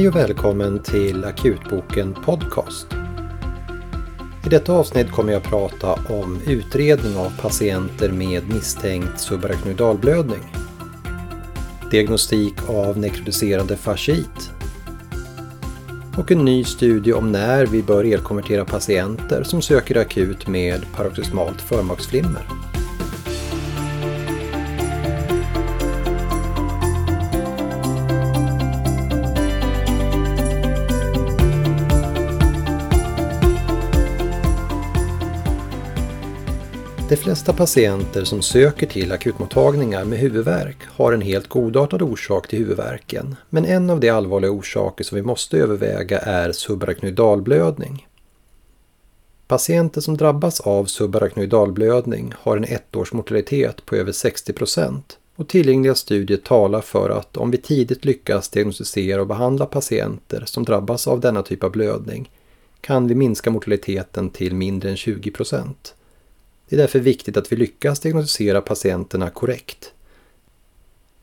Hej och välkommen till Akutboken Podcast. I detta avsnitt kommer jag prata om utredning av patienter med misstänkt subaraknoidalblödning, Diagnostik av nekrotiserande fasciit. Och en ny studie om när vi bör elkonvertera patienter som söker akut med paroxysmalt förmaksflimmer. De flesta patienter som söker till akutmottagningar med huvudvärk har en helt godartad orsak till huvudvärken. Men en av de allvarliga orsaker som vi måste överväga är subaraknoidalblödning. Patienter som drabbas av subaraknoidalblödning har en ettårs mortalitet på över 60 procent och tillgängliga studier talar för att om vi tidigt lyckas diagnostisera och behandla patienter som drabbas av denna typ av blödning kan vi minska mortaliteten till mindre än 20 procent. Det är därför viktigt att vi lyckas diagnostisera patienterna korrekt.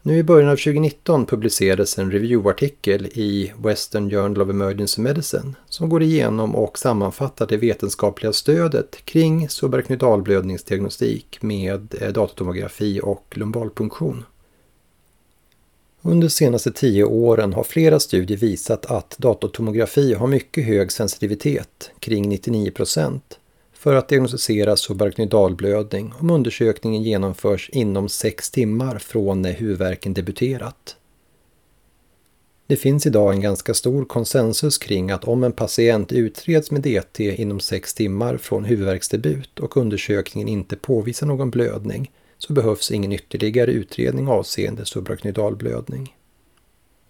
Nu i början av 2019 publicerades en reviewartikel i Western Journal of Emergency Medicine som går igenom och sammanfattar det vetenskapliga stödet kring subarachnoidalblödningsdiagnostik med eh, datatomografi datortomografi och lumbalpunktion. Under de senaste tio åren har flera studier visat att datortomografi har mycket hög sensitivitet, kring 99 procent, för att diagnostisera subarachnoidalblödning om undersökningen genomförs inom 6 timmar från när huvudvärken debuterat. Det finns idag en ganska stor konsensus kring att om en patient utreds med DT inom 6 timmar från huvudvärksdebut och undersökningen inte påvisar någon blödning så behövs ingen ytterligare utredning avseende subarachnoidalblödning.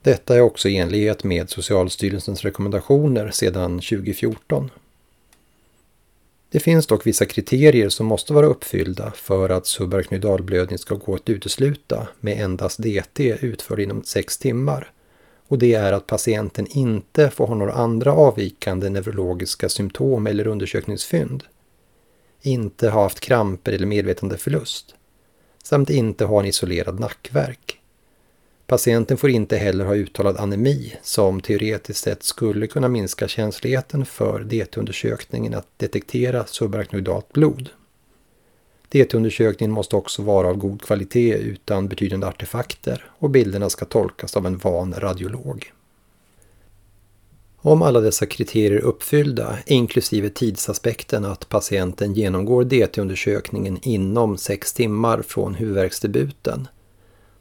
Detta är också i enlighet med Socialstyrelsens rekommendationer sedan 2014. Det finns dock vissa kriterier som måste vara uppfyllda för att subarachnoidalblödning ska gå att utesluta med endast DT utförd inom 6 timmar. Och det är att patienten inte får ha några andra avvikande neurologiska symptom eller undersökningsfynd. Inte ha haft kramper eller medvetandeförlust. Samt inte ha en isolerad nackverk. Patienten får inte heller ha uttalad anemi som teoretiskt sett skulle kunna minska känsligheten för DT-undersökningen att detektera subaraknoidalt blod. DT-undersökningen måste också vara av god kvalitet utan betydande artefakter och bilderna ska tolkas av en van radiolog. Om alla dessa kriterier är uppfyllda, inklusive tidsaspekten att patienten genomgår DT-undersökningen inom 6 timmar från huvudvärksdebuten,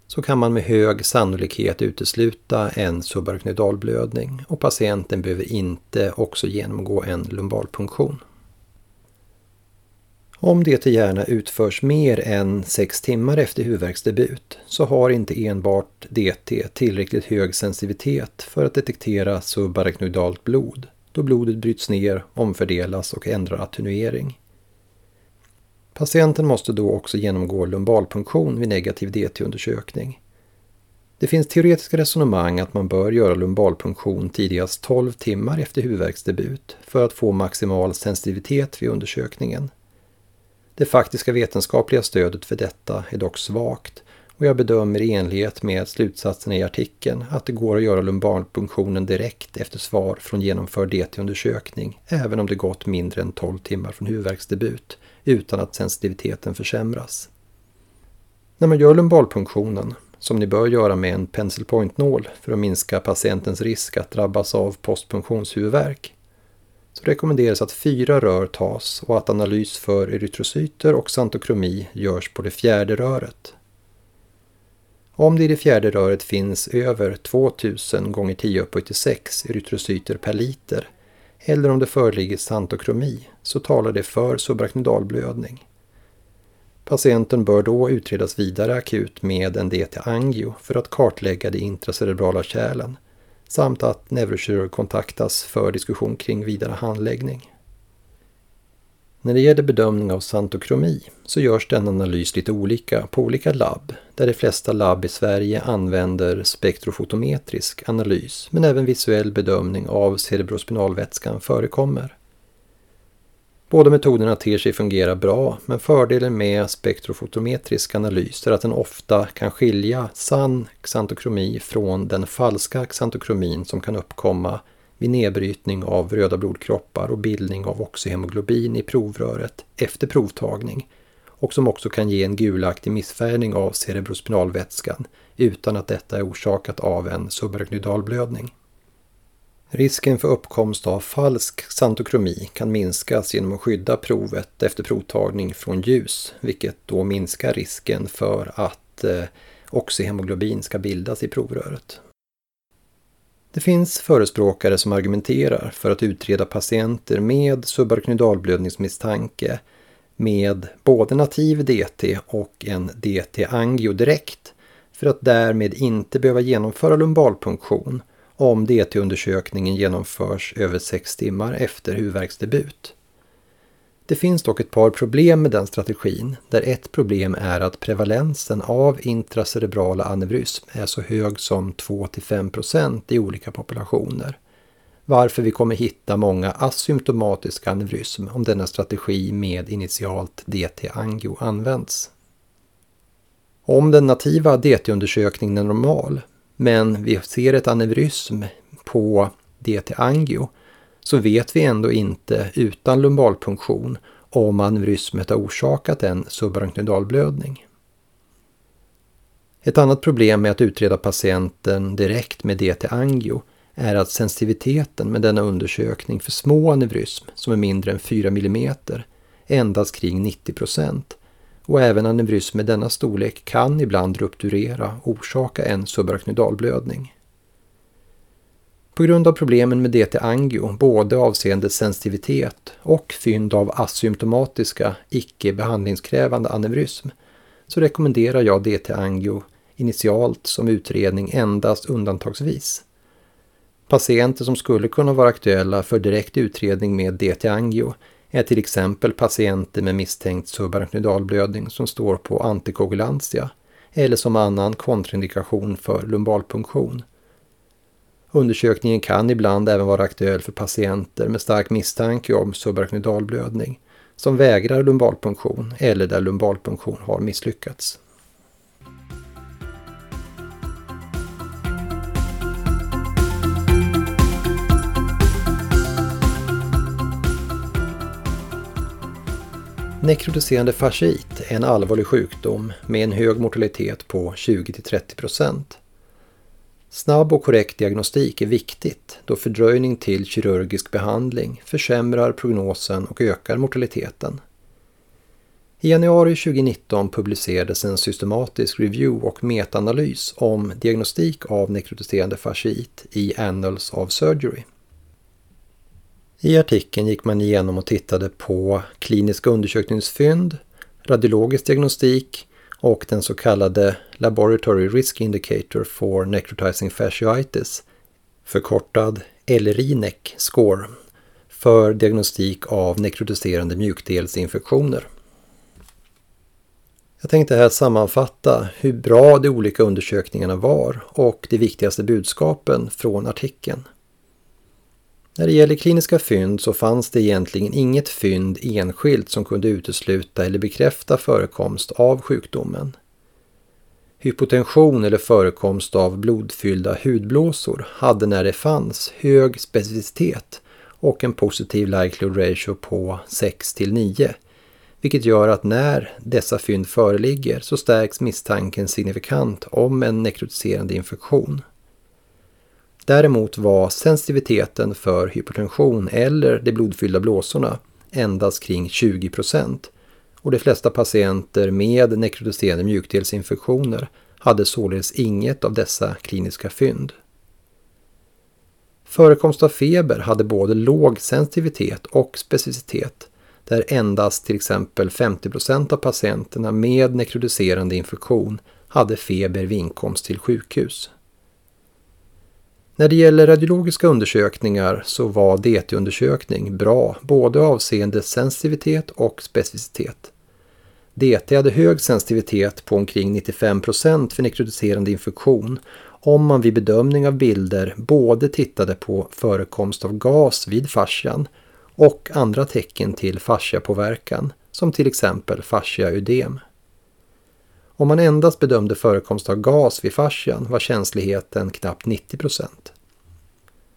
så kan man med hög sannolikhet utesluta en subarachnoidalblödning och patienten behöver inte också genomgå en lumbalpunktion. Om det i hjärna utförs mer än 6 timmar efter huvudvärksdebut så har inte enbart DT tillräckligt hög sensitivitet för att detektera subarachnoidalt blod då blodet bryts ner, omfördelas och ändrar attenuering. Patienten måste då också genomgå lumbalpunktion vid negativ DT-undersökning. Det finns teoretiska resonemang att man bör göra lumbalpunktion tidigast 12 timmar efter huvudvärksdebut för att få maximal sensitivitet vid undersökningen. Det faktiska vetenskapliga stödet för detta är dock svagt och jag bedömer i enlighet med slutsatserna i artikeln att det går att göra lumbalpunktionen direkt efter svar från genomförd DT-undersökning även om det gått mindre än 12 timmar från huvudvärksdebut utan att sensitiviteten försämras. När man gör lumbalpunktionen, som ni bör göra med en pencil point-nål för att minska patientens risk att drabbas av postpunktionshuvudvärk, så rekommenderas att fyra rör tas och att analys för erytrocyter och santokromi görs på det fjärde röret. Om det i det fjärde röret finns över 2000 gånger 10 upphöjt till 6 erytrocyter per liter eller om det föreligger santokromi så talar det för subarachnoidalblödning. Patienten bör då utredas vidare akut med en DT-angio för att kartlägga de intracerebrala kärlen samt att neurokirurg kontaktas för diskussion kring vidare handläggning. När det gäller bedömning av santokromi så görs denna analys lite olika på olika labb, där de flesta labb i Sverige använder spektrofotometrisk analys, men även visuell bedömning av cerebrospinalvätskan förekommer. Båda metoderna ter sig fungera bra, men fördelen med spektrofotometrisk analys är att den ofta kan skilja sann xantokromi från den falska xantokromin som kan uppkomma vid nedbrytning av röda blodkroppar och bildning av oxyhemoglobin i provröret efter provtagning och som också kan ge en gulaktig missfärgning av cerebrospinalvätskan utan att detta är orsakat av en subarachnoidalblödning. Risken för uppkomst av falsk santokromi kan minskas genom att skydda provet efter provtagning från ljus, vilket då minskar risken för att eh, oxyhemoglobin ska bildas i provröret. Det finns förespråkare som argumenterar för att utreda patienter med subarachnoidalblödningsmisstanke med både nativ DT och en DT-angio direkt för att därmed inte behöva genomföra lumbalpunktion om DT-undersökningen genomförs över sex timmar efter huvudvärksdebut. Det finns dock ett par problem med den strategin, där ett problem är att prevalensen av intracerebrala aneurysm är så hög som 2-5% i olika populationer. Varför vi kommer hitta många asymptomatiska aneurysm om denna strategi med initialt DT-angio används. Om den nativa DT-undersökningen är normal men vi ser ett aneurysm på DT-angio så vet vi ändå inte utan lumbalpunktion om aneurysmet har orsakat en subarachnoidalblödning. Ett annat problem med att utreda patienten direkt med DT-angio är att sensitiviteten med denna undersökning för små aneurysm som är mindre än 4 mm endast kring 90 och även aneurysm med denna storlek kan ibland rupturera och orsaka en subarachnoidalblödning. På grund av problemen med DT-angio, både avseende sensitivitet och fynd av asymptomatiska, icke behandlingskrävande aneurysm, så rekommenderar jag DT-angio initialt som utredning endast undantagsvis. Patienter som skulle kunna vara aktuella för direkt utredning med DT-angio är till exempel patienter med misstänkt subarachnoidalblödning som står på antikoagulantia eller som annan kontraindikation för lumbalpunktion. Undersökningen kan ibland även vara aktuell för patienter med stark misstanke om subarachnoidalblödning som vägrar lumbalpunktion eller där lumbalpunktion har misslyckats. Nekrotiserande fasciit är en allvarlig sjukdom med en hög mortalitet på 20-30 Snabb och korrekt diagnostik är viktigt då fördröjning till kirurgisk behandling försämrar prognosen och ökar mortaliteten. I januari 2019 publicerades en systematisk review och metaanalys om diagnostik av nekrotiserande fasciit i Annals of Surgery. I artikeln gick man igenom och tittade på kliniska undersökningsfynd, radiologisk diagnostik och den så kallade Laboratory Risk Indicator for Necrotizing Fasciitis, förkortad LRINEC score, för diagnostik av nekrotiserande mjukdelsinfektioner. Jag tänkte här sammanfatta hur bra de olika undersökningarna var och de viktigaste budskapen från artikeln. När det gäller kliniska fynd så fanns det egentligen inget fynd enskilt som kunde utesluta eller bekräfta förekomst av sjukdomen. Hypotension eller förekomst av blodfyllda hudblåsor hade när det fanns hög specificitet och en positiv likelihood ratio på 6 till 9, vilket gör att när dessa fynd föreligger så stärks misstanken signifikant om en nekrotiserande infektion. Däremot var sensitiviteten för hypertension eller de blodfyllda blåsorna endast kring 20% och de flesta patienter med nekrotiserande mjukdelsinfektioner hade således inget av dessa kliniska fynd. Förekomst av feber hade både låg sensitivitet och specificitet där endast till exempel 50% av patienterna med nekrotiserande infektion hade feber vid inkomst till sjukhus. När det gäller radiologiska undersökningar så var DT-undersökning bra både avseende sensitivitet och specificitet. DT hade hög sensitivitet på omkring 95% för nekrotiserande infektion om man vid bedömning av bilder både tittade på förekomst av gas vid fascian och andra tecken till fasciapåverkan som till exempel fasciaödem. Om man endast bedömde förekomst av gas vid fascian var känsligheten knappt 90 procent.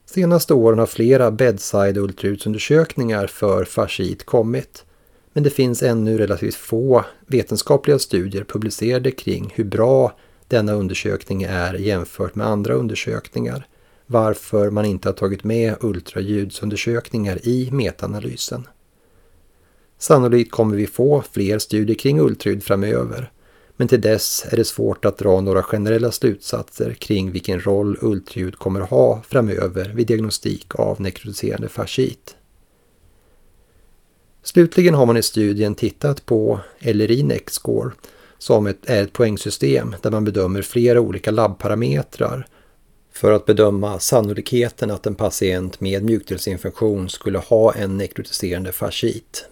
Senaste åren har flera bedside ultraljudsundersökningar för fasciit kommit, men det finns ännu relativt få vetenskapliga studier publicerade kring hur bra denna undersökning är jämfört med andra undersökningar, varför man inte har tagit med ultraljudsundersökningar i metaanalysen. Sannolikt kommer vi få fler studier kring ultraljud framöver, men till dess är det svårt att dra några generella slutsatser kring vilken roll ultraljud kommer att ha framöver vid diagnostik av nekrotiserande fasciit. Slutligen har man i studien tittat på LRI-NEC score som ett, är ett poängsystem där man bedömer flera olika labbparametrar för att bedöma sannolikheten att en patient med mjukdelsinfektion skulle ha en nekrotiserande fasciit.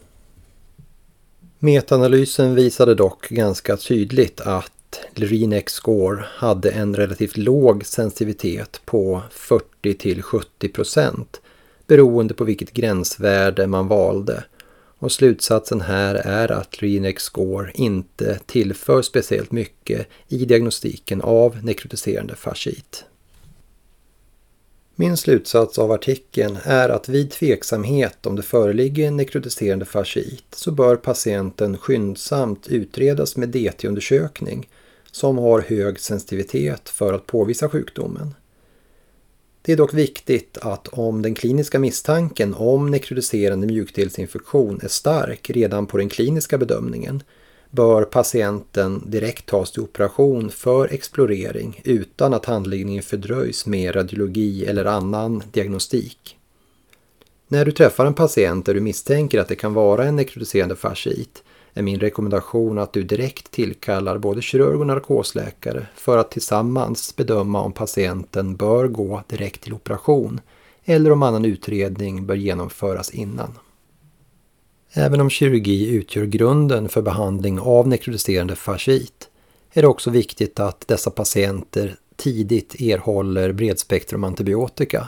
Metaanalysen visade dock ganska tydligt att Lerinex score hade en relativt låg sensitivitet på 40 till 70 procent beroende på vilket gränsvärde man valde. Och slutsatsen här är att Lerinex score inte tillför speciellt mycket i diagnostiken av nekrotiserande fasciit. Min slutsats av artikeln är att vid tveksamhet om det föreligger nekrotiserande fasciit så bör patienten skyndsamt utredas med DT-undersökning som har hög sensitivitet för att påvisa sjukdomen. Det är dock viktigt att om den kliniska misstanken om nekrotiserande mjukdelsinfektion är stark redan på den kliniska bedömningen bör patienten direkt tas till operation för explorering utan att handläggningen fördröjs med radiologi eller annan diagnostik. När du träffar en patient där du misstänker att det kan vara en nekrotiserande fasciit är min rekommendation att du direkt tillkallar både kirurg och narkosläkare för att tillsammans bedöma om patienten bör gå direkt till operation eller om annan utredning bör genomföras innan. Även om kirurgi utgör grunden för behandling av nekrotiserande fasciit är det också viktigt att dessa patienter tidigt erhåller bredspektrum antibiotika.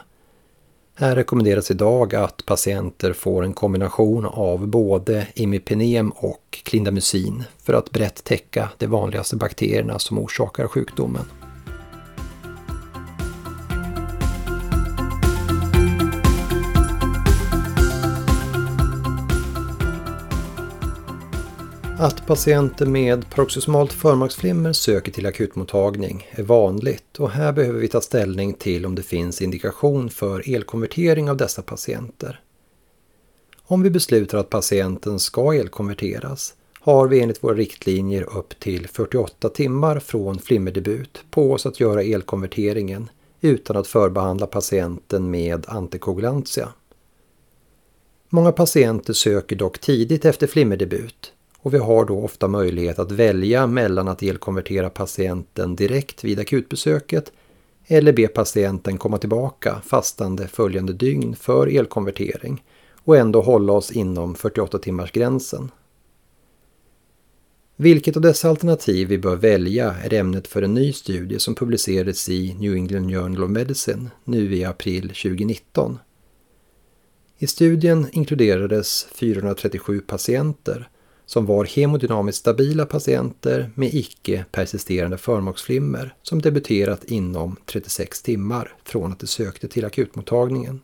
Här rekommenderas idag att patienter får en kombination av både imipenem och klindamycin för att brett täcka de vanligaste bakterierna som orsakar sjukdomen. Att patienter med paroxysmalt förmaksflimmer söker till akutmottagning är vanligt och här behöver vi ta ställning till om det finns indikation för elkonvertering av dessa patienter. Om vi beslutar att patienten ska elkonverteras har vi enligt våra riktlinjer upp till 48 timmar från flimmerdebut på oss att göra elkonverteringen utan att förbehandla patienten med antikoagulantia. Många patienter söker dock tidigt efter flimmerdebut och vi har då ofta möjlighet att välja mellan att elkonvertera patienten direkt vid akutbesöket eller be patienten komma tillbaka fastande följande dygn för elkonvertering och ändå hålla oss inom 48 timmars gränsen. Vilket av dessa alternativ vi bör välja är ämnet för en ny studie som publicerades i New England Journal of Medicine nu i april 2019. I studien inkluderades 437 patienter som var hemodynamiskt stabila patienter med icke persisterande förmaksflimmer som debuterat inom 36 timmar från att de sökte till akutmottagningen.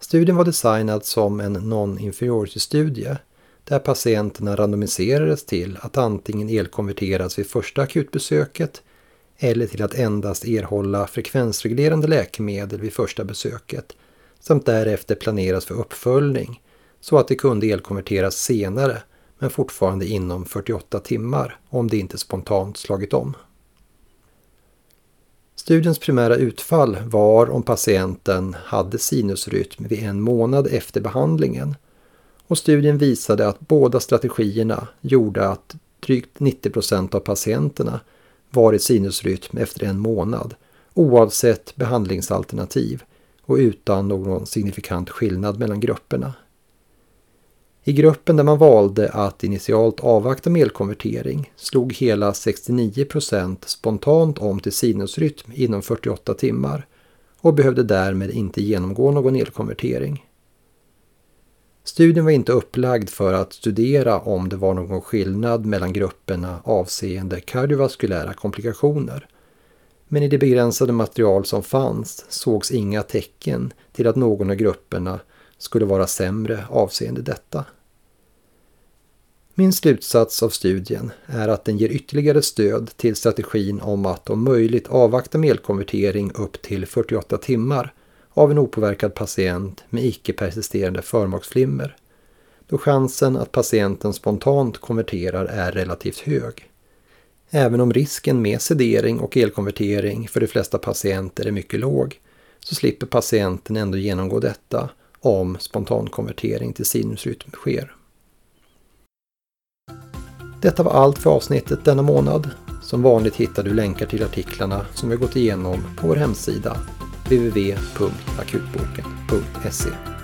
Studien var designad som en non-inferiority-studie där patienterna randomiserades till att antingen elkonverteras vid första akutbesöket eller till att endast erhålla frekvensreglerande läkemedel vid första besöket samt därefter planeras för uppföljning så att det kunde elkonverteras senare men fortfarande inom 48 timmar om det inte spontant slagit om. Studiens primära utfall var om patienten hade sinusrytm vid en månad efter behandlingen och studien visade att båda strategierna gjorde att drygt 90 procent av patienterna var i sinusrytm efter en månad oavsett behandlingsalternativ och utan någon signifikant skillnad mellan grupperna. I gruppen där man valde att initialt avvakta med elkonvertering slog hela 69 procent spontant om till sinusrytm inom 48 timmar och behövde därmed inte genomgå någon elkonvertering. Studien var inte upplagd för att studera om det var någon skillnad mellan grupperna avseende kardiovaskulära komplikationer. Men i det begränsade material som fanns sågs inga tecken till att någon av grupperna skulle vara sämre avseende detta. Min slutsats av studien är att den ger ytterligare stöd till strategin om att om möjligt avvakta melkonvertering upp till 48 timmar av en opåverkad patient med icke-persisterande förmaksflimmer, då chansen att patienten spontant konverterar är relativt hög. Även om risken med sedering och elkonvertering för de flesta patienter är mycket låg, så slipper patienten ändå genomgå detta om spontankonvertering till sinusrytm sker. Detta var allt för avsnittet denna månad. Som vanligt hittar du länkar till artiklarna som vi gått igenom på vår hemsida www.akutboken.se